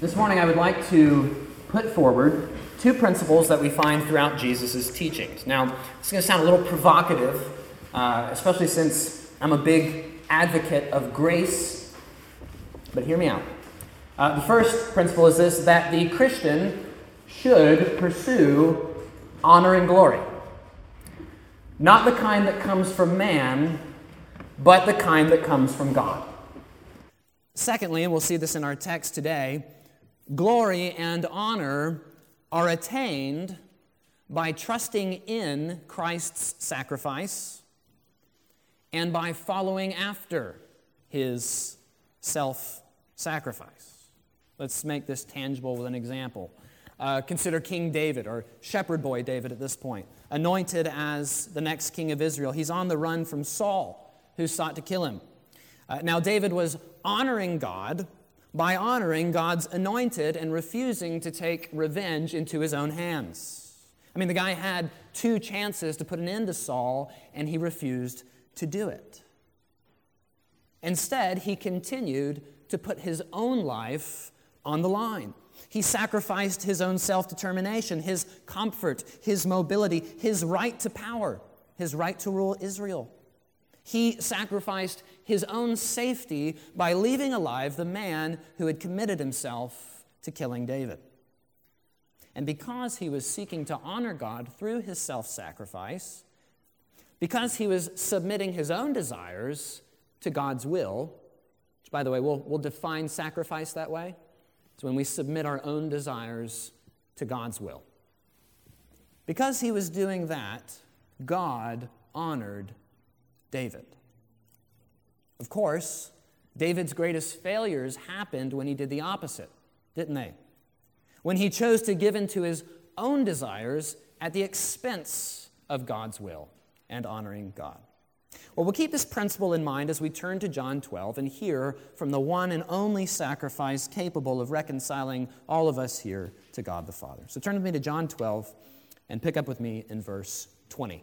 This morning, I would like to put forward two principles that we find throughout Jesus' teachings. Now, it's going to sound a little provocative, uh, especially since I'm a big advocate of grace, but hear me out. Uh, the first principle is this that the Christian should pursue honor and glory. Not the kind that comes from man, but the kind that comes from God. Secondly, and we'll see this in our text today, glory and honor are attained by trusting in Christ's sacrifice and by following after his self sacrifice. Let's make this tangible with an example. Uh, consider King David, or shepherd boy David at this point, anointed as the next king of Israel. He's on the run from Saul, who sought to kill him. Uh, now, David was honoring God by honoring God's anointed and refusing to take revenge into his own hands. I mean, the guy had two chances to put an end to Saul, and he refused to do it. Instead, he continued to put his own life on the line. He sacrificed his own self determination, his comfort, his mobility, his right to power, his right to rule Israel. He sacrificed his own safety by leaving alive the man who had committed himself to killing David. And because he was seeking to honor God through his self sacrifice, because he was submitting his own desires to God's will, which, by the way, we'll, we'll define sacrifice that way. It's when we submit our own desires to God's will. Because he was doing that, God honored David. Of course, David's greatest failures happened when he did the opposite, didn't they? When he chose to give in to his own desires at the expense of God's will and honoring God. Well, we'll keep this principle in mind as we turn to John 12 and hear from the one and only sacrifice capable of reconciling all of us here to God the Father. So turn with me to John 12 and pick up with me in verse 20.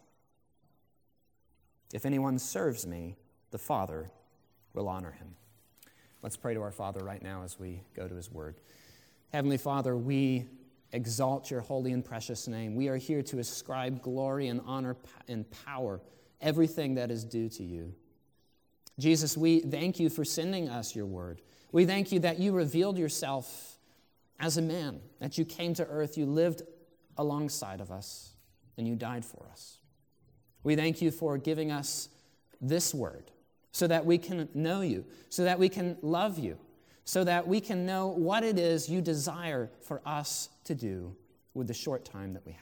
If anyone serves me, the Father will honor him. Let's pray to our Father right now as we go to his word. Heavenly Father, we exalt your holy and precious name. We are here to ascribe glory and honor and power, everything that is due to you. Jesus, we thank you for sending us your word. We thank you that you revealed yourself as a man, that you came to earth, you lived alongside of us, and you died for us. We thank you for giving us this word so that we can know you, so that we can love you, so that we can know what it is you desire for us to do with the short time that we have.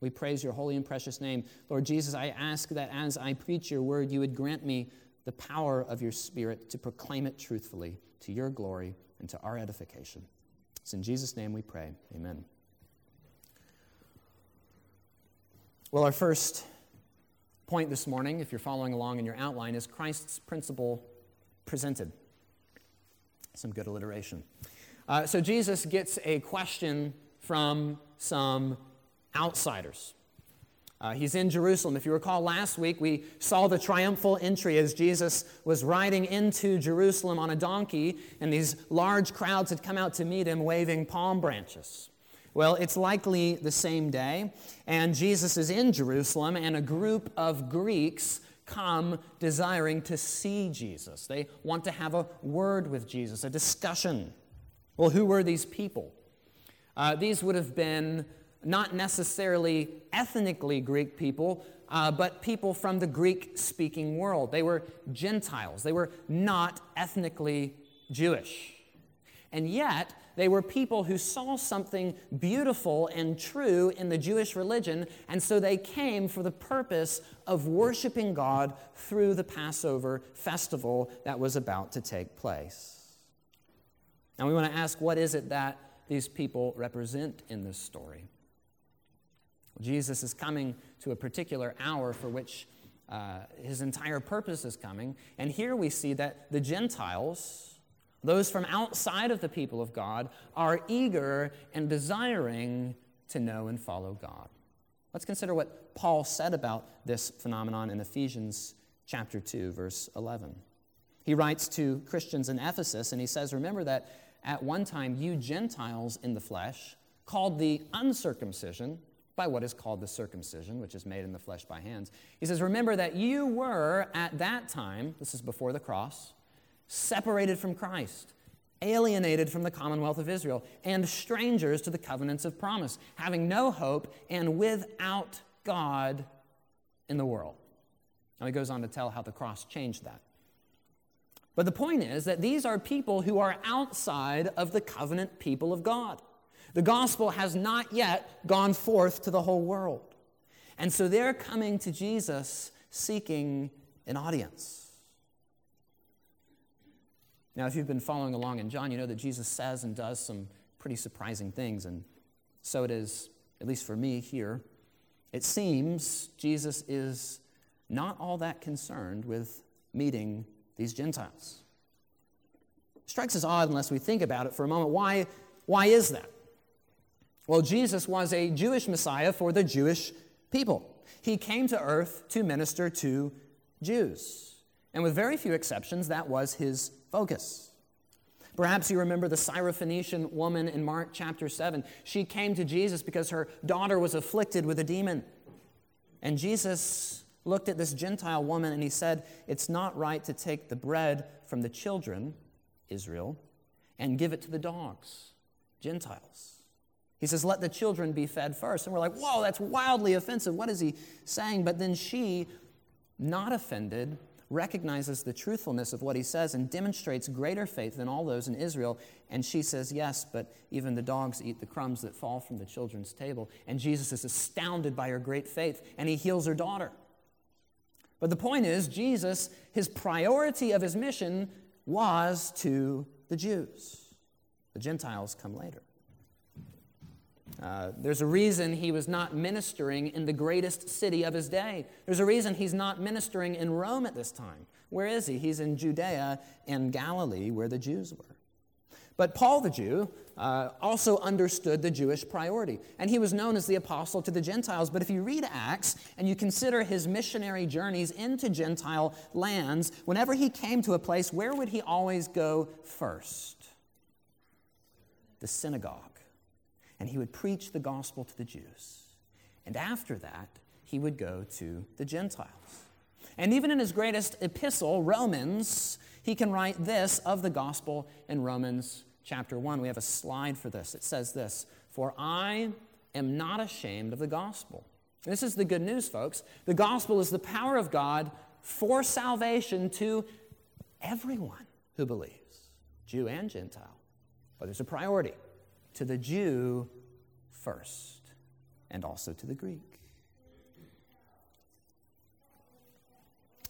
We praise your holy and precious name. Lord Jesus, I ask that as I preach your word, you would grant me the power of your Spirit to proclaim it truthfully to your glory and to our edification. It's in Jesus' name we pray. Amen. Well, our first point this morning, if you're following along in your outline, is Christ's principle presented. Some good alliteration. Uh, so Jesus gets a question from some outsiders. Uh, he's in Jerusalem. If you recall last week, we saw the triumphal entry as Jesus was riding into Jerusalem on a donkey, and these large crowds had come out to meet him waving palm branches. Well, it's likely the same day, and Jesus is in Jerusalem, and a group of Greeks come desiring to see Jesus. They want to have a word with Jesus, a discussion. Well, who were these people? Uh, these would have been not necessarily ethnically Greek people, uh, but people from the Greek speaking world. They were Gentiles, they were not ethnically Jewish. And yet, they were people who saw something beautiful and true in the Jewish religion, and so they came for the purpose of worshiping God through the Passover festival that was about to take place. Now, we want to ask what is it that these people represent in this story? Jesus is coming to a particular hour for which uh, his entire purpose is coming, and here we see that the Gentiles, those from outside of the people of God are eager and desiring to know and follow God. Let's consider what Paul said about this phenomenon in Ephesians chapter 2 verse 11. He writes to Christians in Ephesus and he says, "Remember that at one time you Gentiles in the flesh, called the uncircumcision by what is called the circumcision, which is made in the flesh by hands." He says, "Remember that you were at that time, this is before the cross, separated from Christ, alienated from the commonwealth of Israel, and strangers to the covenants of promise, having no hope and without God in the world. Now he goes on to tell how the cross changed that. But the point is that these are people who are outside of the covenant people of God. The gospel has not yet gone forth to the whole world. And so they're coming to Jesus seeking an audience. Now, if you've been following along in John, you know that Jesus says and does some pretty surprising things, and so it is, at least for me here. It seems Jesus is not all that concerned with meeting these Gentiles. It strikes us odd unless we think about it for a moment. Why, why is that? Well, Jesus was a Jewish Messiah for the Jewish people. He came to earth to minister to Jews. And with very few exceptions, that was his focus. Perhaps you remember the Syrophoenician woman in Mark chapter 7. She came to Jesus because her daughter was afflicted with a demon. And Jesus looked at this Gentile woman and he said, It's not right to take the bread from the children, Israel, and give it to the dogs, Gentiles. He says, Let the children be fed first. And we're like, Whoa, that's wildly offensive. What is he saying? But then she, not offended, recognizes the truthfulness of what he says and demonstrates greater faith than all those in Israel. And she says, Yes, but even the dogs eat the crumbs that fall from the children's table. And Jesus is astounded by her great faith and he heals her daughter. But the point is, Jesus, his priority of his mission was to the Jews. The Gentiles come later. Uh, there's a reason he was not ministering in the greatest city of his day. There's a reason he's not ministering in Rome at this time. Where is he? He's in Judea and Galilee, where the Jews were. But Paul the Jew uh, also understood the Jewish priority, and he was known as the apostle to the Gentiles. But if you read Acts and you consider his missionary journeys into Gentile lands, whenever he came to a place, where would he always go first? The synagogue and he would preach the gospel to the Jews. And after that, he would go to the Gentiles. And even in his greatest epistle, Romans, he can write this of the gospel in Romans chapter 1. We have a slide for this. It says this For I am not ashamed of the gospel. This is the good news, folks. The gospel is the power of God for salvation to everyone who believes, Jew and Gentile. But there's a priority to the Jew first, and also to the Greek.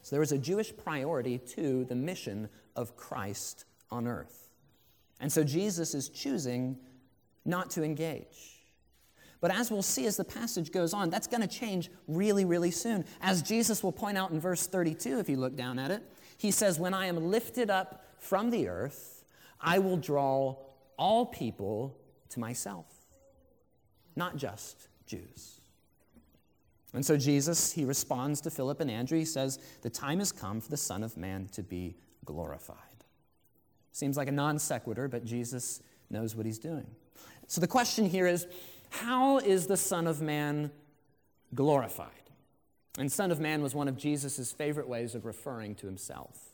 So there was a Jewish priority to the mission of Christ on earth. And so Jesus is choosing not to engage. But as we'll see as the passage goes on, that's going to change really, really soon. As Jesus will point out in verse 32, if you look down at it, he says, When I am lifted up from the earth, I will draw all people to myself, not just Jews. And so Jesus, he responds to Philip and Andrew. He says, The time has come for the Son of Man to be glorified. Seems like a non sequitur, but Jesus knows what he's doing. So the question here is how is the Son of Man glorified? And Son of Man was one of Jesus' favorite ways of referring to himself.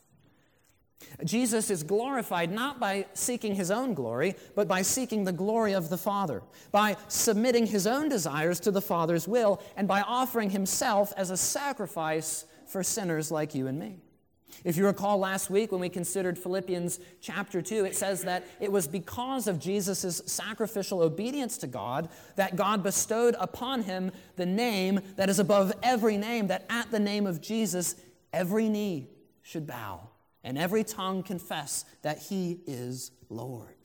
Jesus is glorified not by seeking his own glory, but by seeking the glory of the Father, by submitting his own desires to the Father's will, and by offering himself as a sacrifice for sinners like you and me. If you recall last week when we considered Philippians chapter 2, it says that it was because of Jesus' sacrificial obedience to God that God bestowed upon him the name that is above every name, that at the name of Jesus, every knee should bow and every tongue confess that he is Lord.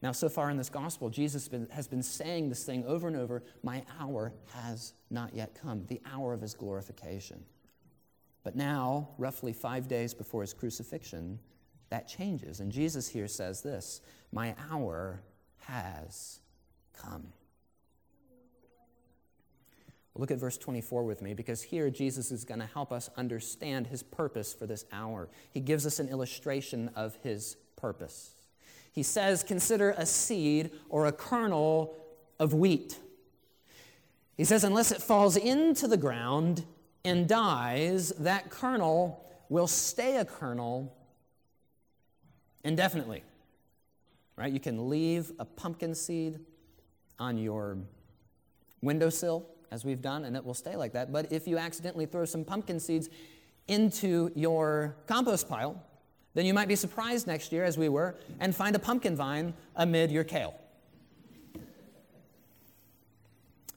Now, so far in this gospel, Jesus been, has been saying this thing over and over My hour has not yet come, the hour of his glorification. But now, roughly five days before his crucifixion, that changes. And Jesus here says this My hour has come. Look at verse 24 with me because here Jesus is going to help us understand his purpose for this hour. He gives us an illustration of his purpose. He says, Consider a seed or a kernel of wheat. He says, Unless it falls into the ground and dies, that kernel will stay a kernel indefinitely. Right? You can leave a pumpkin seed on your windowsill as we've done, and it will stay like that. But if you accidentally throw some pumpkin seeds into your compost pile, then you might be surprised next year, as we were, and find a pumpkin vine amid your kale.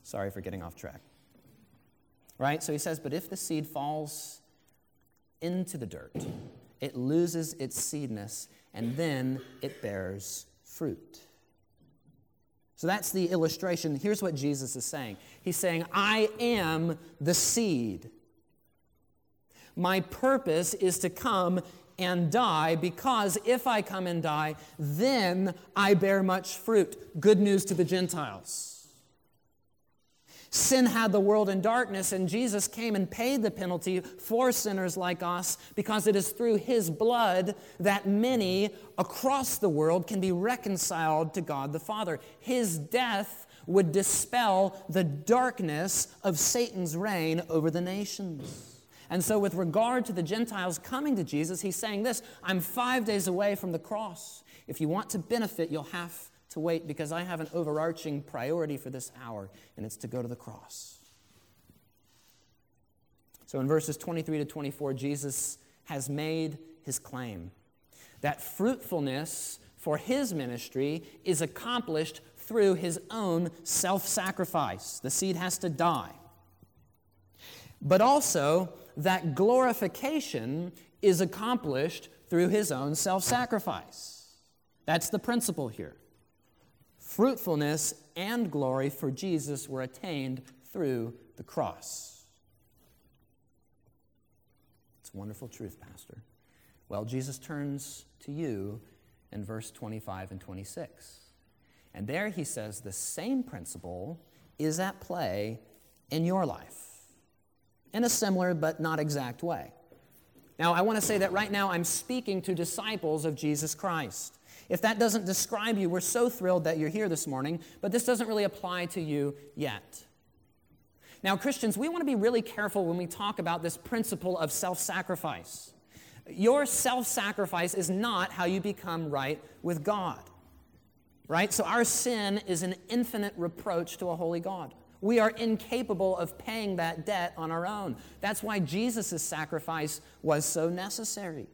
Sorry for getting off track. Right? So he says, but if the seed falls into the dirt, it loses its seedness, and then it bears fruit. So that's the illustration. Here's what Jesus is saying He's saying, I am the seed. My purpose is to come and die because if I come and die, then I bear much fruit. Good news to the Gentiles. Sin had the world in darkness, and Jesus came and paid the penalty for sinners like us because it is through his blood that many across the world can be reconciled to God the Father. His death would dispel the darkness of Satan's reign over the nations. And so, with regard to the Gentiles coming to Jesus, he's saying this I'm five days away from the cross. If you want to benefit, you'll have to wait because I have an overarching priority for this hour, and it's to go to the cross. So in verses 23 to 24, Jesus has made his claim that fruitfulness for his ministry is accomplished through his own self sacrifice. The seed has to die. But also that glorification is accomplished through his own self sacrifice. That's the principle here. Fruitfulness and glory for Jesus were attained through the cross. It's a wonderful truth, Pastor. Well, Jesus turns to you in verse 25 and 26. And there he says the same principle is at play in your life in a similar but not exact way. Now, I want to say that right now I'm speaking to disciples of Jesus Christ. If that doesn't describe you, we're so thrilled that you're here this morning, but this doesn't really apply to you yet. Now, Christians, we want to be really careful when we talk about this principle of self sacrifice. Your self sacrifice is not how you become right with God, right? So, our sin is an infinite reproach to a holy God. We are incapable of paying that debt on our own. That's why Jesus' sacrifice was so necessary.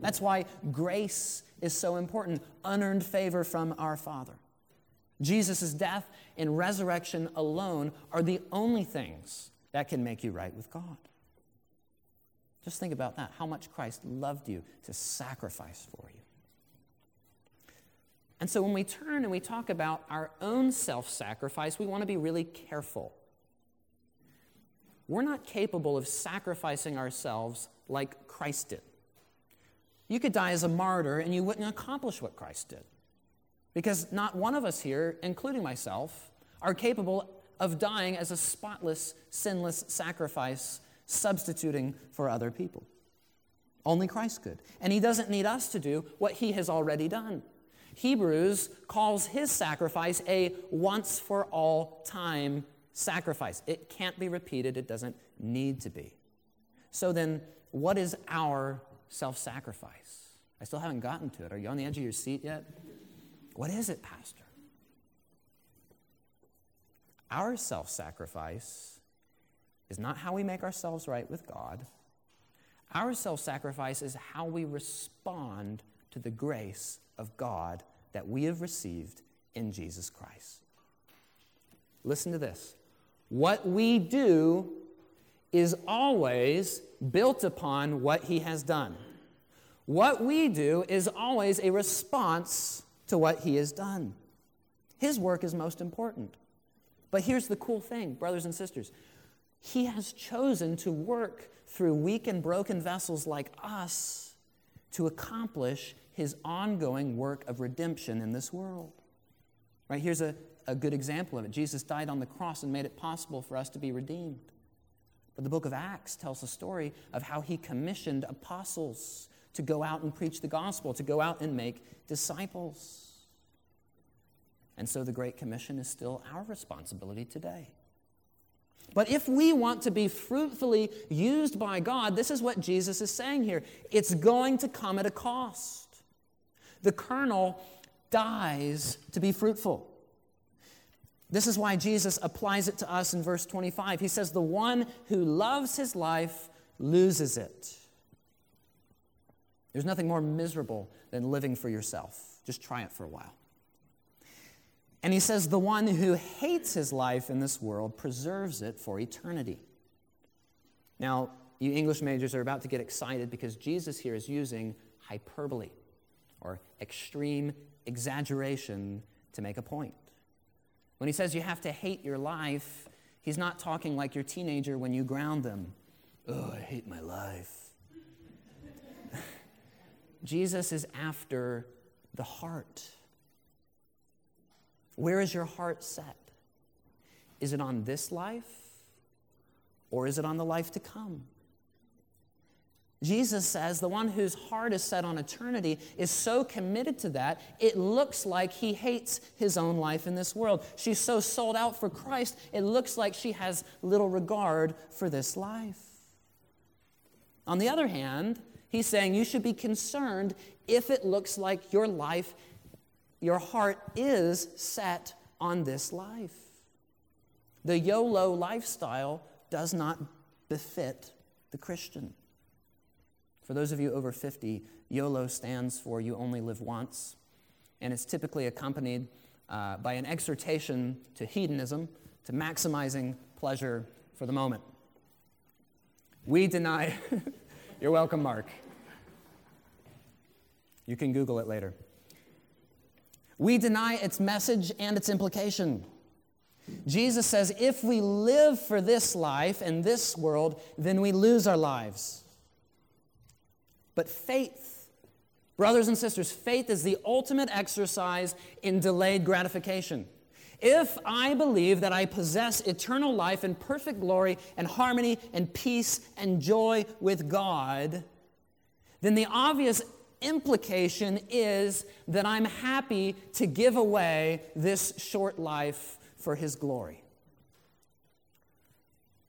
That's why grace is so important unearned favor from our Father. Jesus' death and resurrection alone are the only things that can make you right with God. Just think about that how much Christ loved you to sacrifice for you. And so when we turn and we talk about our own self sacrifice, we want to be really careful. We're not capable of sacrificing ourselves like Christ did. You could die as a martyr and you wouldn't accomplish what Christ did. Because not one of us here, including myself, are capable of dying as a spotless, sinless sacrifice, substituting for other people. Only Christ could. And he doesn't need us to do what he has already done. Hebrews calls his sacrifice a once for all time sacrifice. It can't be repeated, it doesn't need to be. So then, what is our self sacrifice? I still haven't gotten to it. Are you on the edge of your seat yet? What is it, Pastor? Our self sacrifice is not how we make ourselves right with God. Our self sacrifice is how we respond to the grace of God that we have received in Jesus Christ. Listen to this. What we do is always built upon what he has done. What we do is always a response to what he has done. His work is most important. But here's the cool thing, brothers and sisters He has chosen to work through weak and broken vessels like us to accomplish His ongoing work of redemption in this world. Right? Here's a, a good example of it Jesus died on the cross and made it possible for us to be redeemed. But the book of Acts tells a story of how he commissioned apostles to go out and preach the gospel, to go out and make disciples. And so the Great Commission is still our responsibility today. But if we want to be fruitfully used by God, this is what Jesus is saying here it's going to come at a cost. The kernel dies to be fruitful. This is why Jesus applies it to us in verse 25. He says, The one who loves his life loses it. There's nothing more miserable than living for yourself. Just try it for a while. And he says, The one who hates his life in this world preserves it for eternity. Now, you English majors are about to get excited because Jesus here is using hyperbole or extreme exaggeration to make a point. When he says you have to hate your life, he's not talking like your teenager when you ground them. Oh, I hate my life. Jesus is after the heart. Where is your heart set? Is it on this life or is it on the life to come? Jesus says the one whose heart is set on eternity is so committed to that, it looks like he hates his own life in this world. She's so sold out for Christ, it looks like she has little regard for this life. On the other hand, he's saying you should be concerned if it looks like your life your heart is set on this life. The YOLO lifestyle does not befit the Christian. For those of you over 50, YOLO stands for You Only Live Once, and it's typically accompanied uh, by an exhortation to hedonism, to maximizing pleasure for the moment. We deny, you're welcome, Mark. You can Google it later. We deny its message and its implication. Jesus says if we live for this life and this world, then we lose our lives. But faith, brothers and sisters, faith is the ultimate exercise in delayed gratification. If I believe that I possess eternal life and perfect glory and harmony and peace and joy with God, then the obvious implication is that I'm happy to give away this short life for His glory.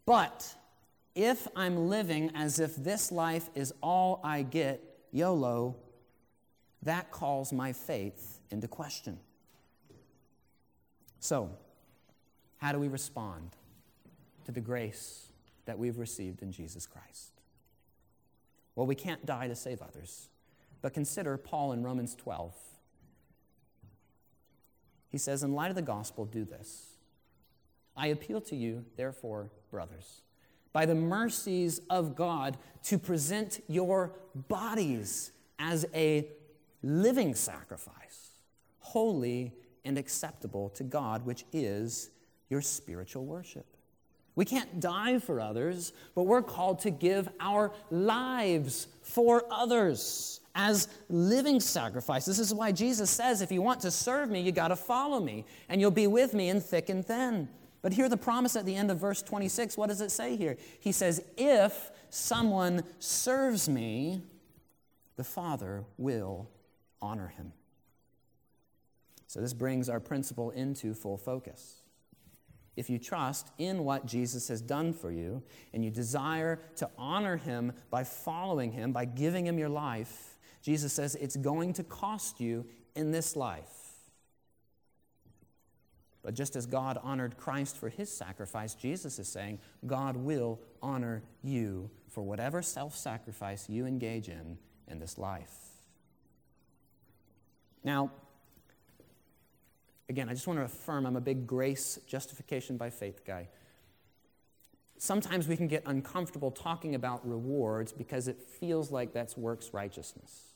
But if I'm living as if this life is all I get, YOLO, that calls my faith into question. So, how do we respond to the grace that we've received in Jesus Christ? Well, we can't die to save others. But consider Paul in Romans 12. He says, In light of the gospel, do this. I appeal to you, therefore, brothers, by the mercies of God, to present your bodies as a living sacrifice, holy and acceptable to God, which is your spiritual worship. We can't die for others, but we're called to give our lives for others as living sacrifices. This is why Jesus says, if you want to serve me, you got to follow me, and you'll be with me in thick and thin. But hear the promise at the end of verse 26. What does it say here? He says, If someone serves me, the Father will honor him. So this brings our principle into full focus. if you trust in what Jesus has done for you and you desire to honor him by following him, by giving him your life, Jesus says it's going to cost you in this life. But just as God honored Christ for his sacrifice, Jesus is saying God will honor you for whatever self sacrifice you engage in in this life. Now, Again, I just want to affirm I'm a big grace, justification by faith guy. Sometimes we can get uncomfortable talking about rewards because it feels like that's works righteousness.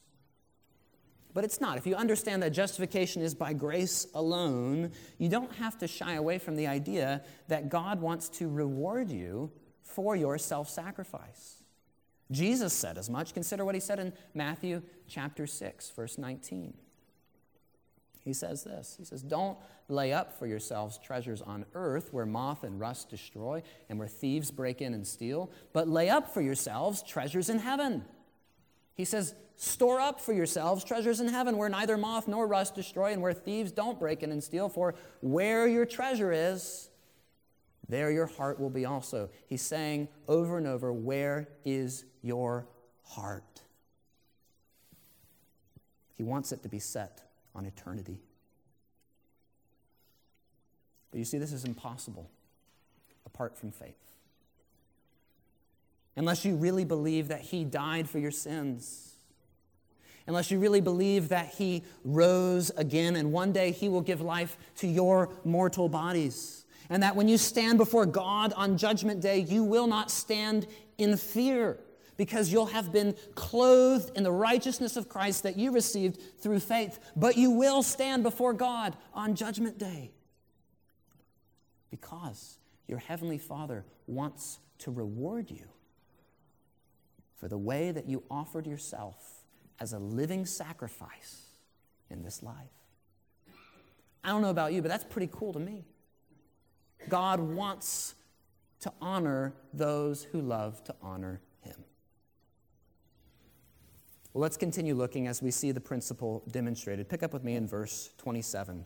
But it's not. If you understand that justification is by grace alone, you don't have to shy away from the idea that God wants to reward you for your self sacrifice. Jesus said as much. Consider what he said in Matthew chapter 6, verse 19. He says this He says, Don't lay up for yourselves treasures on earth where moth and rust destroy and where thieves break in and steal, but lay up for yourselves treasures in heaven. He says, Store up for yourselves treasures in heaven where neither moth nor rust destroy and where thieves don't break in and steal, for where your treasure is, there your heart will be also. He's saying over and over, Where is your heart? He wants it to be set on eternity. But you see, this is impossible apart from faith. Unless you really believe that He died for your sins, unless you really believe that He rose again and one day He will give life to your mortal bodies, and that when you stand before God on Judgment Day, you will not stand in fear because you'll have been clothed in the righteousness of Christ that you received through faith. But you will stand before God on Judgment Day because your Heavenly Father wants to reward you for the way that you offered yourself as a living sacrifice in this life. I don't know about you, but that's pretty cool to me. God wants to honor those who love to honor him. well, let's continue looking as we see the principle demonstrated. Pick up with me in verse 27.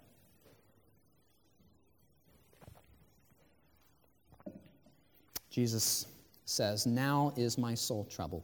Jesus says, Now is my soul troubled.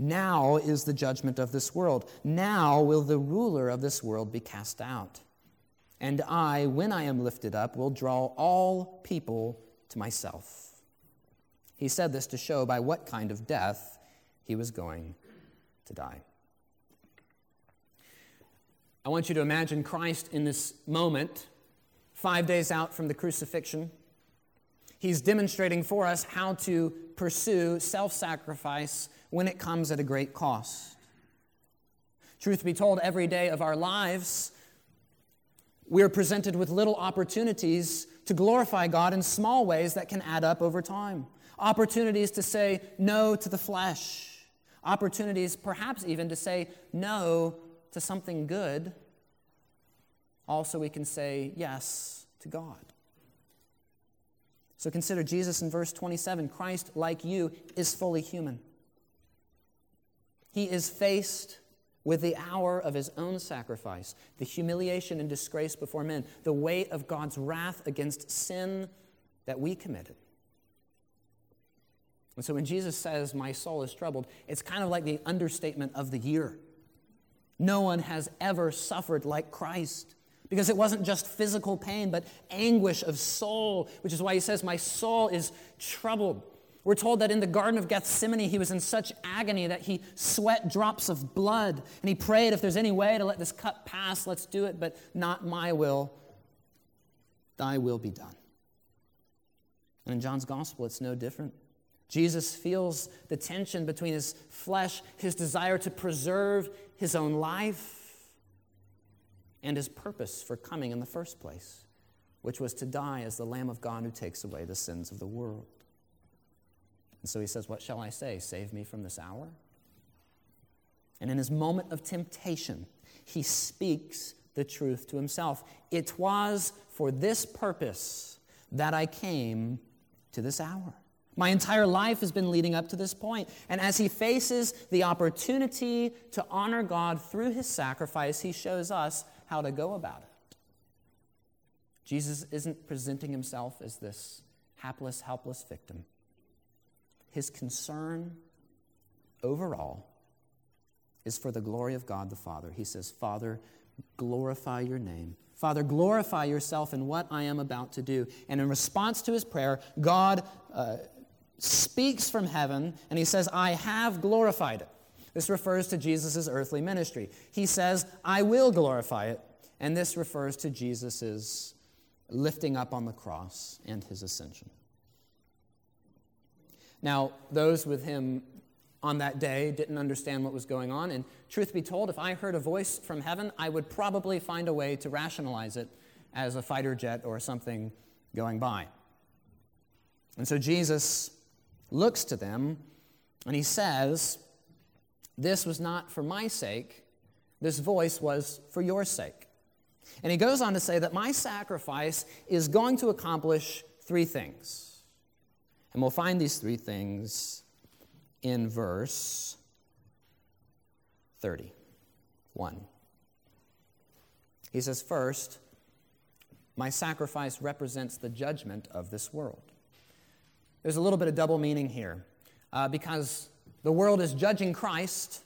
Now is the judgment of this world. Now will the ruler of this world be cast out. And I, when I am lifted up, will draw all people to myself. He said this to show by what kind of death he was going to die. I want you to imagine Christ in this moment, five days out from the crucifixion. He's demonstrating for us how to pursue self sacrifice when it comes at a great cost. Truth be told, every day of our lives, we are presented with little opportunities to glorify God in small ways that can add up over time opportunities to say no to the flesh, opportunities perhaps even to say no to something good. Also, we can say yes to God. So consider Jesus in verse 27 Christ, like you, is fully human. He is faced with the hour of his own sacrifice, the humiliation and disgrace before men, the weight of God's wrath against sin that we committed. And so when Jesus says, My soul is troubled, it's kind of like the understatement of the year. No one has ever suffered like Christ because it wasn't just physical pain, but anguish of soul, which is why he says, My soul is troubled. We're told that in the Garden of Gethsemane, he was in such agony that he sweat drops of blood. And he prayed, If there's any way to let this cup pass, let's do it, but not my will. Thy will be done. And in John's gospel, it's no different. Jesus feels the tension between his flesh, his desire to preserve his own life, and his purpose for coming in the first place. which was to die as the Lamb of God who takes away the sins of the world. And so he says, What shall I say? Save me from this hour? And in his moment of temptation, he speaks the truth to himself. It was for this purpose that I came to this hour. My entire life has been leading up to this point. And as he faces the opportunity to honor God through his sacrifice, he shows us how to go about it. Jesus isn't presenting himself as this hapless, helpless victim. His concern overall is for the glory of God the Father. He says, Father, glorify your name. Father, glorify yourself in what I am about to do. And in response to his prayer, God uh, speaks from heaven and he says, I have glorified it. This refers to Jesus' earthly ministry. He says, I will glorify it. And this refers to Jesus' lifting up on the cross and his ascension. Now, those with him on that day didn't understand what was going on. And truth be told, if I heard a voice from heaven, I would probably find a way to rationalize it as a fighter jet or something going by. And so Jesus looks to them and he says, This was not for my sake, this voice was for your sake. And he goes on to say that my sacrifice is going to accomplish three things. And we'll find these three things in verse 31. He says, First, my sacrifice represents the judgment of this world. There's a little bit of double meaning here uh, because the world is judging Christ,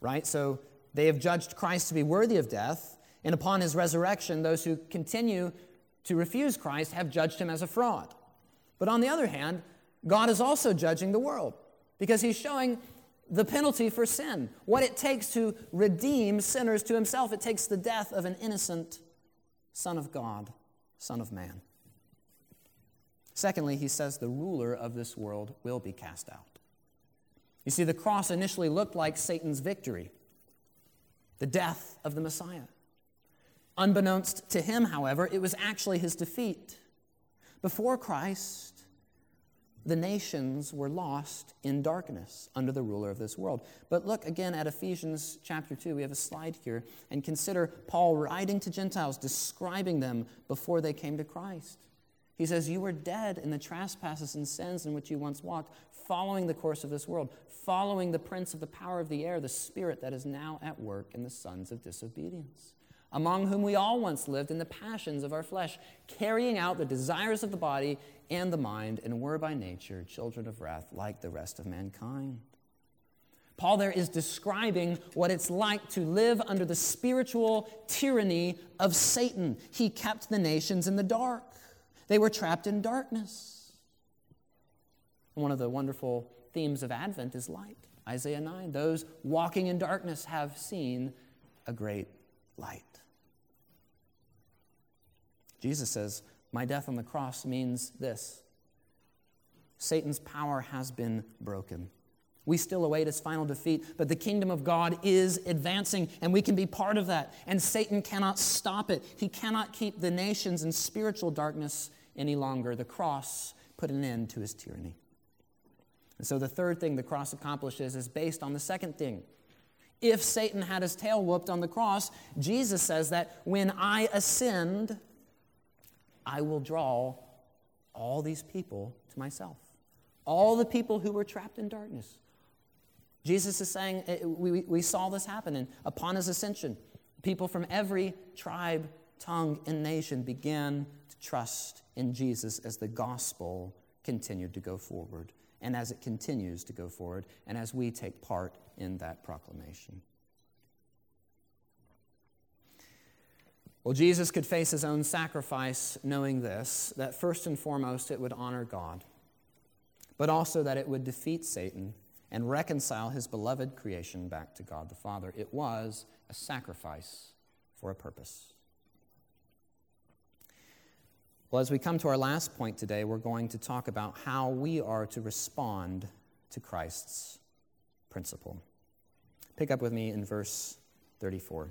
right? So they have judged Christ to be worthy of death, and upon his resurrection, those who continue to refuse Christ have judged him as a fraud. But on the other hand, God is also judging the world because he's showing the penalty for sin, what it takes to redeem sinners to himself. It takes the death of an innocent Son of God, Son of Man. Secondly, he says the ruler of this world will be cast out. You see, the cross initially looked like Satan's victory, the death of the Messiah. Unbeknownst to him, however, it was actually his defeat. Before Christ, the nations were lost in darkness under the ruler of this world. But look again at Ephesians chapter 2. We have a slide here. And consider Paul writing to Gentiles, describing them before they came to Christ. He says, You were dead in the trespasses and sins in which you once walked, following the course of this world, following the prince of the power of the air, the spirit that is now at work in the sons of disobedience, among whom we all once lived in the passions of our flesh, carrying out the desires of the body and the mind, and were by nature children of wrath like the rest of mankind. Paul there is describing what it's like to live under the spiritual tyranny of Satan. He kept the nations in the dark. They were trapped in darkness. One of the wonderful themes of Advent is light. Isaiah 9 those walking in darkness have seen a great light. Jesus says, My death on the cross means this Satan's power has been broken. We still await his final defeat, but the kingdom of God is advancing, and we can be part of that. And Satan cannot stop it. He cannot keep the nations in spiritual darkness any longer. The cross put an end to his tyranny. And so the third thing the cross accomplishes is based on the second thing. If Satan had his tail whooped on the cross, Jesus says that when I ascend, I will draw all these people to myself. All the people who were trapped in darkness, Jesus is saying, eh, we, we saw this happen, and upon his ascension, people from every tribe, tongue, and nation began to trust in Jesus as the gospel continued to go forward, and as it continues to go forward, and as we take part in that proclamation. Well, Jesus could face his own sacrifice knowing this that first and foremost it would honor God, but also that it would defeat Satan and reconcile his beloved creation back to God the Father. It was a sacrifice for a purpose. Well, as we come to our last point today, we're going to talk about how we are to respond to Christ's principle. Pick up with me in verse 34.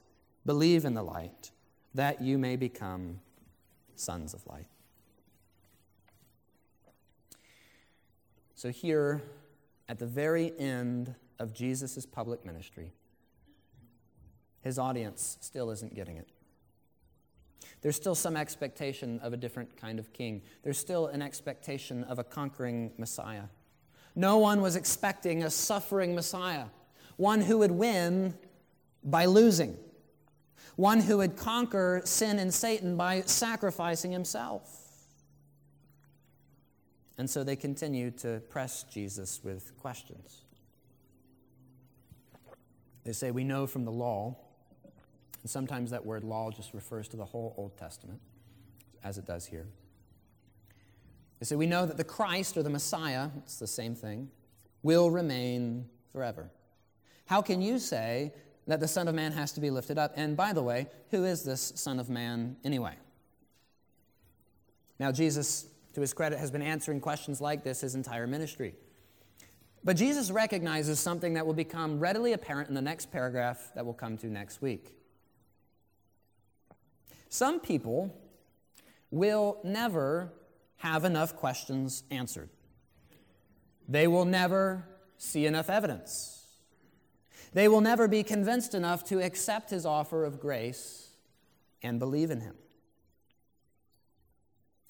believe in the light, that you may become sons of light. So, here at the very end of Jesus' public ministry, his audience still isn't getting it. There's still some expectation of a different kind of king. There's still an expectation of a conquering Messiah. No one was expecting a suffering Messiah, one who would win by losing, one who would conquer sin and Satan by sacrificing himself. And so they continue to press Jesus with questions. They say, We know from the law, and sometimes that word law just refers to the whole Old Testament, as it does here. They say, We know that the Christ or the Messiah, it's the same thing, will remain forever. How can you say that the Son of Man has to be lifted up? And by the way, who is this Son of Man anyway? Now, Jesus, to his credit, has been answering questions like this his entire ministry. But Jesus recognizes something that will become readily apparent in the next paragraph that we'll come to next week. Some people will never have enough questions answered. They will never see enough evidence. They will never be convinced enough to accept his offer of grace and believe in him.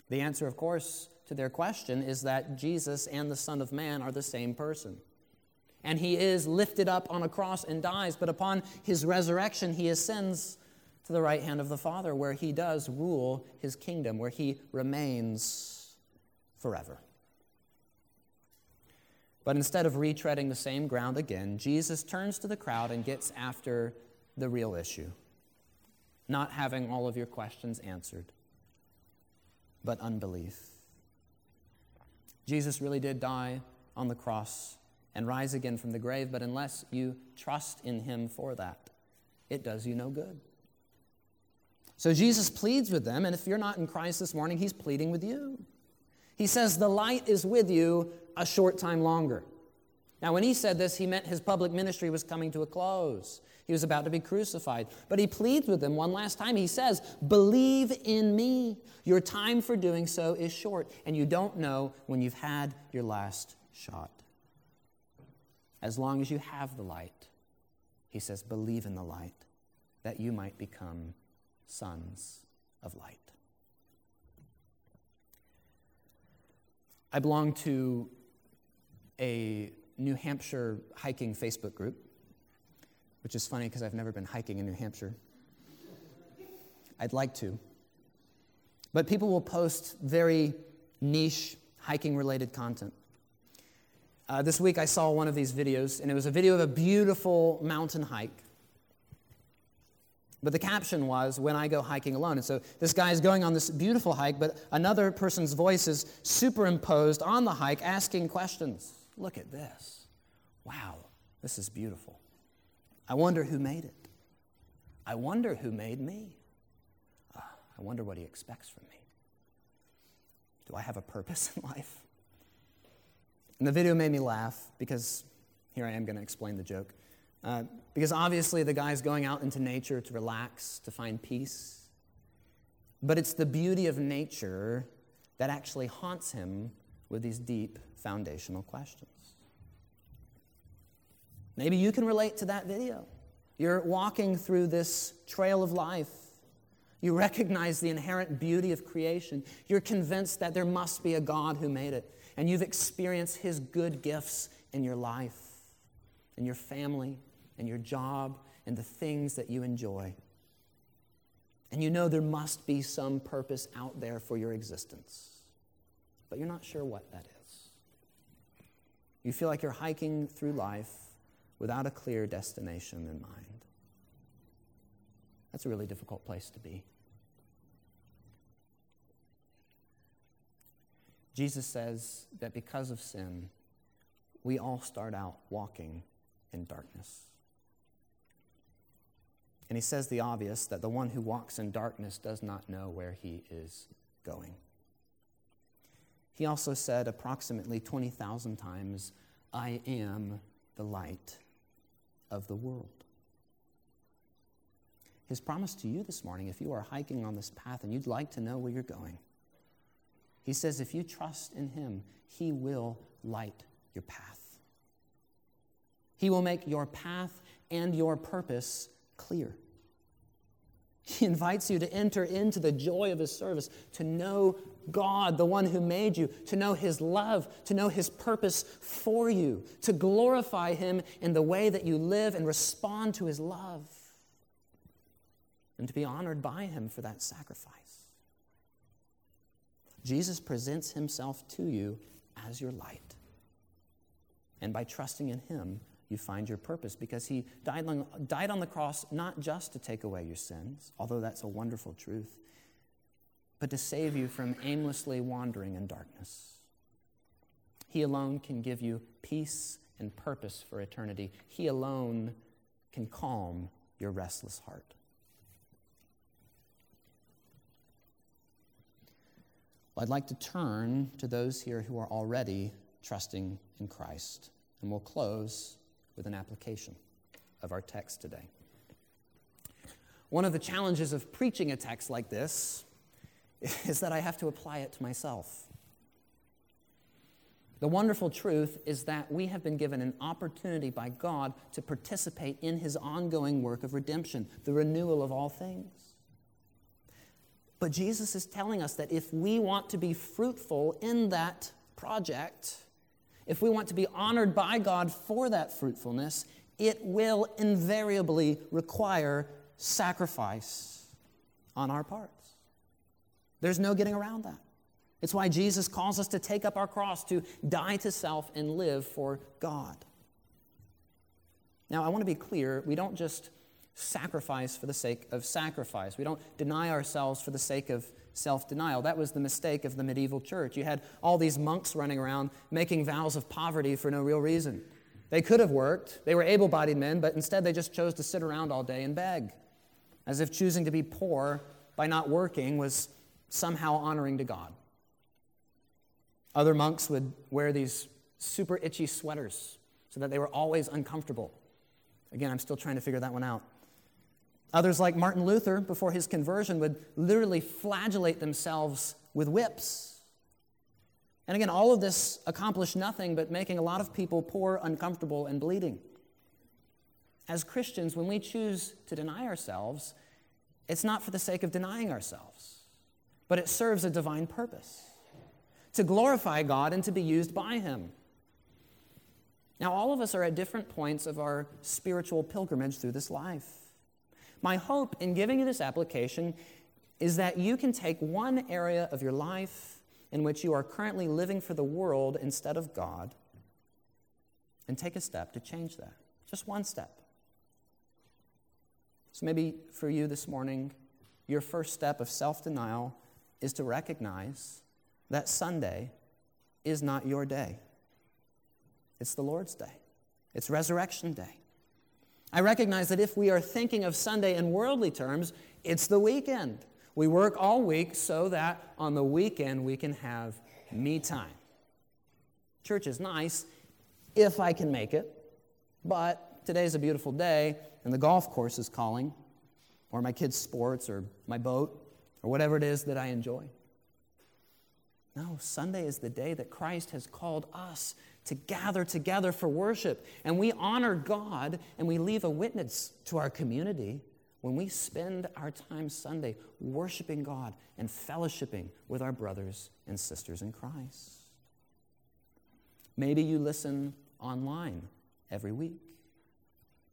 The answer, of course, to their question is that Jesus and the Son of Man are the same person. And he is lifted up on a cross and dies, but upon his resurrection, he ascends to the right hand of the Father, where he does rule his kingdom, where he remains forever. But instead of retreading the same ground again, Jesus turns to the crowd and gets after the real issue not having all of your questions answered, but unbelief. Jesus really did die on the cross and rise again from the grave, but unless you trust in him for that, it does you no good. So Jesus pleads with them, and if you're not in Christ this morning, he's pleading with you. He says, The light is with you a short time longer. Now, when he said this, he meant his public ministry was coming to a close. He was about to be crucified. But he pleads with them one last time. He says, Believe in me. Your time for doing so is short, and you don't know when you've had your last shot. As long as you have the light, he says, Believe in the light, that you might become sons of light. I belong to a New Hampshire hiking Facebook group, which is funny because I've never been hiking in New Hampshire. I'd like to. But people will post very niche hiking related content. Uh, this week I saw one of these videos, and it was a video of a beautiful mountain hike but the caption was, When I go hiking alone. And so this guy is going on this beautiful hike, but another person's voice is superimposed on the hike asking questions. Look at this. Wow, this is beautiful. I wonder who made it. I wonder who made me. Uh, I wonder what he expects from me. Do I have a purpose in life? And the video made me laugh because here I am going to explain the joke. Uh, because obviously the guy's going out into nature to relax, to find peace. But it's the beauty of nature that actually haunts him with these deep foundational questions. Maybe you can relate to that video. You're walking through this trail of life. You recognize the inherent beauty of creation. You're convinced that there must be a God who made it. And you've experienced his good gifts in your life, in your family, and your job and the things that you enjoy. And you know there must be some purpose out there for your existence, but you're not sure what that is. You feel like you're hiking through life without a clear destination in mind. That's a really difficult place to be. Jesus says that because of sin, we all start out walking in darkness. And he says the obvious that the one who walks in darkness does not know where he is going. He also said approximately 20,000 times, I am the light of the world. His promise to you this morning, if you are hiking on this path and you'd like to know where you're going, he says, if you trust in him, he will light your path. He will make your path and your purpose clear. He invites you to enter into the joy of his service, to know God, the one who made you, to know his love, to know his purpose for you, to glorify him in the way that you live and respond to his love, and to be honored by him for that sacrifice. Jesus presents himself to you as your light. And by trusting in him, you find your purpose because he died on, died on the cross not just to take away your sins, although that's a wonderful truth, but to save you from aimlessly wandering in darkness. He alone can give you peace and purpose for eternity. He alone can calm your restless heart. Well, I'd like to turn to those here who are already trusting in Christ. And we'll close with an application of our text today. One of the challenges of preaching a text like this is that I have to apply it to myself. The wonderful truth is that we have been given an opportunity by God to participate in His ongoing work of redemption, the renewal of all things. But Jesus is telling us that if we want to be fruitful in that project, if we want to be honored by God for that fruitfulness, it will invariably require sacrifice on our parts. There's no getting around that. It's why Jesus calls us to take up our cross, to die to self and live for God. Now, I want to be clear we don't just sacrifice for the sake of sacrifice. We don't deny ourselves for the sake of self denial. That was the mistake of the medieval church. You had all these monks running around making vows of poverty for no real reason. They could have worked, they were able bodied men, but instead they just chose to sit around all day and beg, as if choosing to be poor by not working was somehow honoring to God. Other monks would wear these super itchy sweaters so that they were always uncomfortable. Again, I'm still trying to figure that one out. Others, like Martin Luther, before his conversion, would literally flagellate themselves with whips. And again, all of this accomplished nothing but making a lot of people poor, uncomfortable, and bleeding. As Christians, when we choose to deny ourselves, it's not for the sake of denying ourselves, but it serves a divine purpose to glorify God and to be used by Him. Now, all of us are at different points of our spiritual pilgrimage through this life. My hope in giving you this application is that you can take one area of your life in which you are currently living for the world instead of God and take a step to change that. Just one step. So maybe for you this morning, your first step of self denial is to recognize that Sunday is not your day. It's the Lord's day, it's Resurrection Day. I recognize that if we are thinking of Sunday in worldly terms, it's the weekend. We work all week so that on the weekend we can have me time. Church is nice if I can make it, but today's a beautiful day and the golf course is calling, or my kids' sports, or my boat, or whatever it is that I enjoy. No, Sunday is the day that Christ has called us to gather together for worship. And we honor God and we leave a witness to our community when we spend our time Sunday worshiping God and fellowshipping with our brothers and sisters in Christ. Maybe you listen online every week,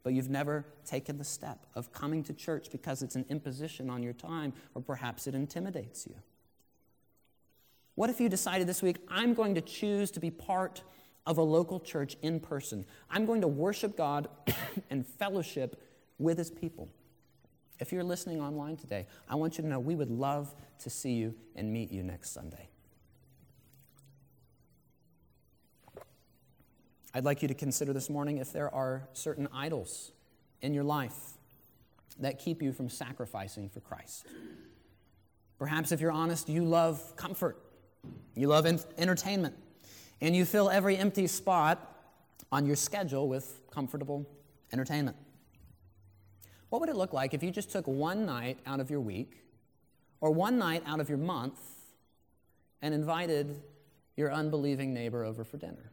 but you've never taken the step of coming to church because it's an imposition on your time or perhaps it intimidates you. What if you decided this week, I'm going to choose to be part of a local church in person. I'm going to worship God and fellowship with his people. If you're listening online today, I want you to know we would love to see you and meet you next Sunday. I'd like you to consider this morning if there are certain idols in your life that keep you from sacrificing for Christ. Perhaps, if you're honest, you love comfort, you love entertainment, and you fill every empty spot on your schedule with comfortable entertainment. What would it look like if you just took one night out of your week or one night out of your month and invited your unbelieving neighbor over for dinner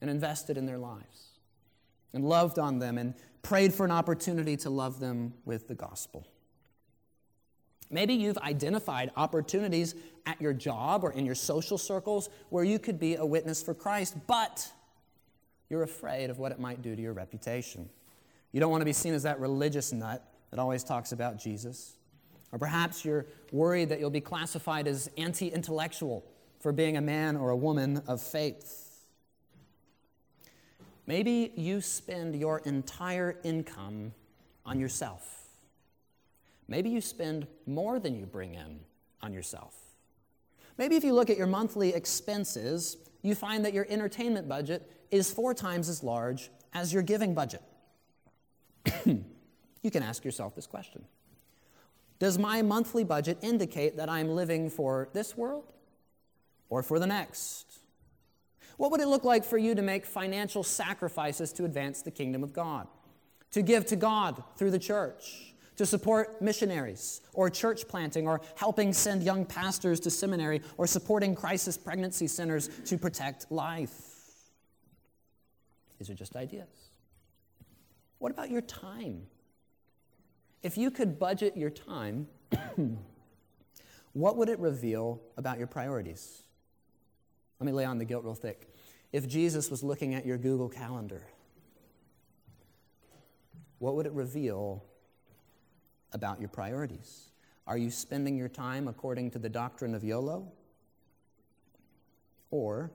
and invested in their lives and loved on them and prayed for an opportunity to love them with the gospel? Maybe you've identified opportunities at your job or in your social circles where you could be a witness for Christ, but you're afraid of what it might do to your reputation. You don't want to be seen as that religious nut that always talks about Jesus. Or perhaps you're worried that you'll be classified as anti intellectual for being a man or a woman of faith. Maybe you spend your entire income on yourself. Maybe you spend more than you bring in on yourself. Maybe if you look at your monthly expenses, you find that your entertainment budget is four times as large as your giving budget. you can ask yourself this question Does my monthly budget indicate that I'm living for this world or for the next? What would it look like for you to make financial sacrifices to advance the kingdom of God? To give to God through the church? To support missionaries or church planting or helping send young pastors to seminary or supporting crisis pregnancy centers to protect life? These are just ideas. What about your time? If you could budget your time, what would it reveal about your priorities? Let me lay on the guilt real thick. If Jesus was looking at your Google Calendar, what would it reveal about your priorities? Are you spending your time according to the doctrine of YOLO? Or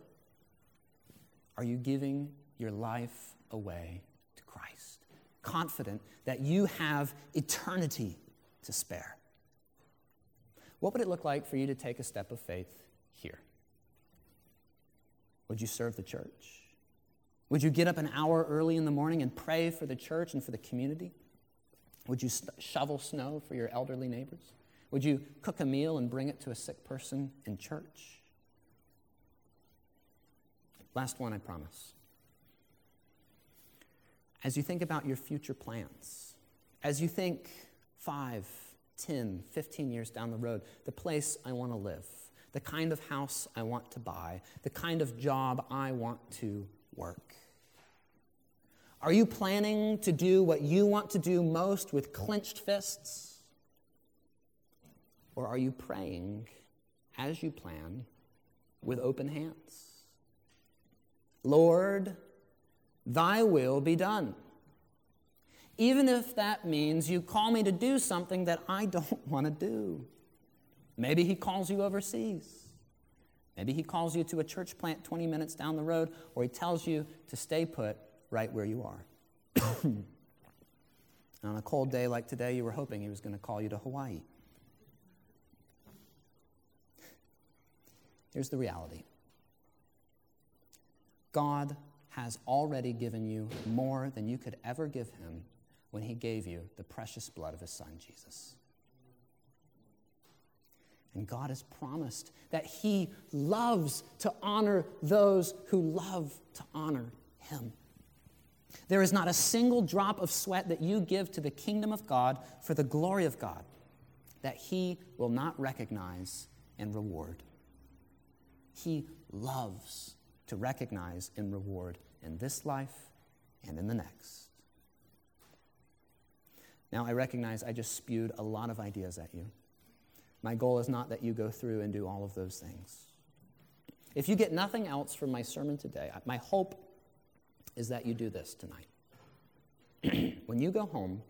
are you giving your life away to Christ, confident that you have eternity to spare. What would it look like for you to take a step of faith here? Would you serve the church? Would you get up an hour early in the morning and pray for the church and for the community? Would you shovel snow for your elderly neighbors? Would you cook a meal and bring it to a sick person in church? Last one, I promise as you think about your future plans, as you think 5, 10, 15 years down the road, the place I want to live, the kind of house I want to buy, the kind of job I want to work. Are you planning to do what you want to do most with clenched fists? Or are you praying as you plan with open hands? Lord, Thy will be done. Even if that means you call me to do something that I don't want to do. Maybe He calls you overseas. Maybe He calls you to a church plant 20 minutes down the road, or He tells you to stay put right where you are. on a cold day like today, you were hoping He was going to call you to Hawaii. Here's the reality God has already given you more than you could ever give him when he gave you the precious blood of his son, Jesus. And God has promised that he loves to honor those who love to honor him. There is not a single drop of sweat that you give to the kingdom of God for the glory of God that he will not recognize and reward. He loves to recognize and reward in this life and in the next. Now, I recognize I just spewed a lot of ideas at you. My goal is not that you go through and do all of those things. If you get nothing else from my sermon today, my hope is that you do this tonight. when you go home,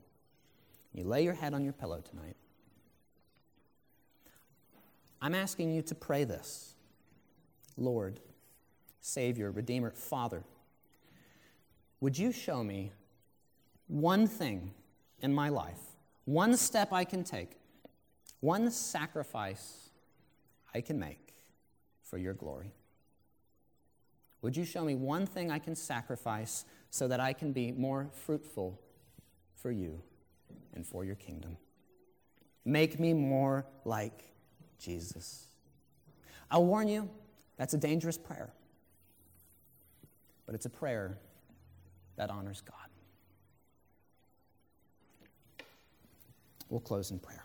you lay your head on your pillow tonight. I'm asking you to pray this Lord, Savior, Redeemer, Father, would you show me one thing in my life, one step I can take, one sacrifice I can make for your glory? Would you show me one thing I can sacrifice so that I can be more fruitful for you and for your kingdom? Make me more like Jesus. I'll warn you, that's a dangerous prayer. But it's a prayer that honors God. We'll close in prayer.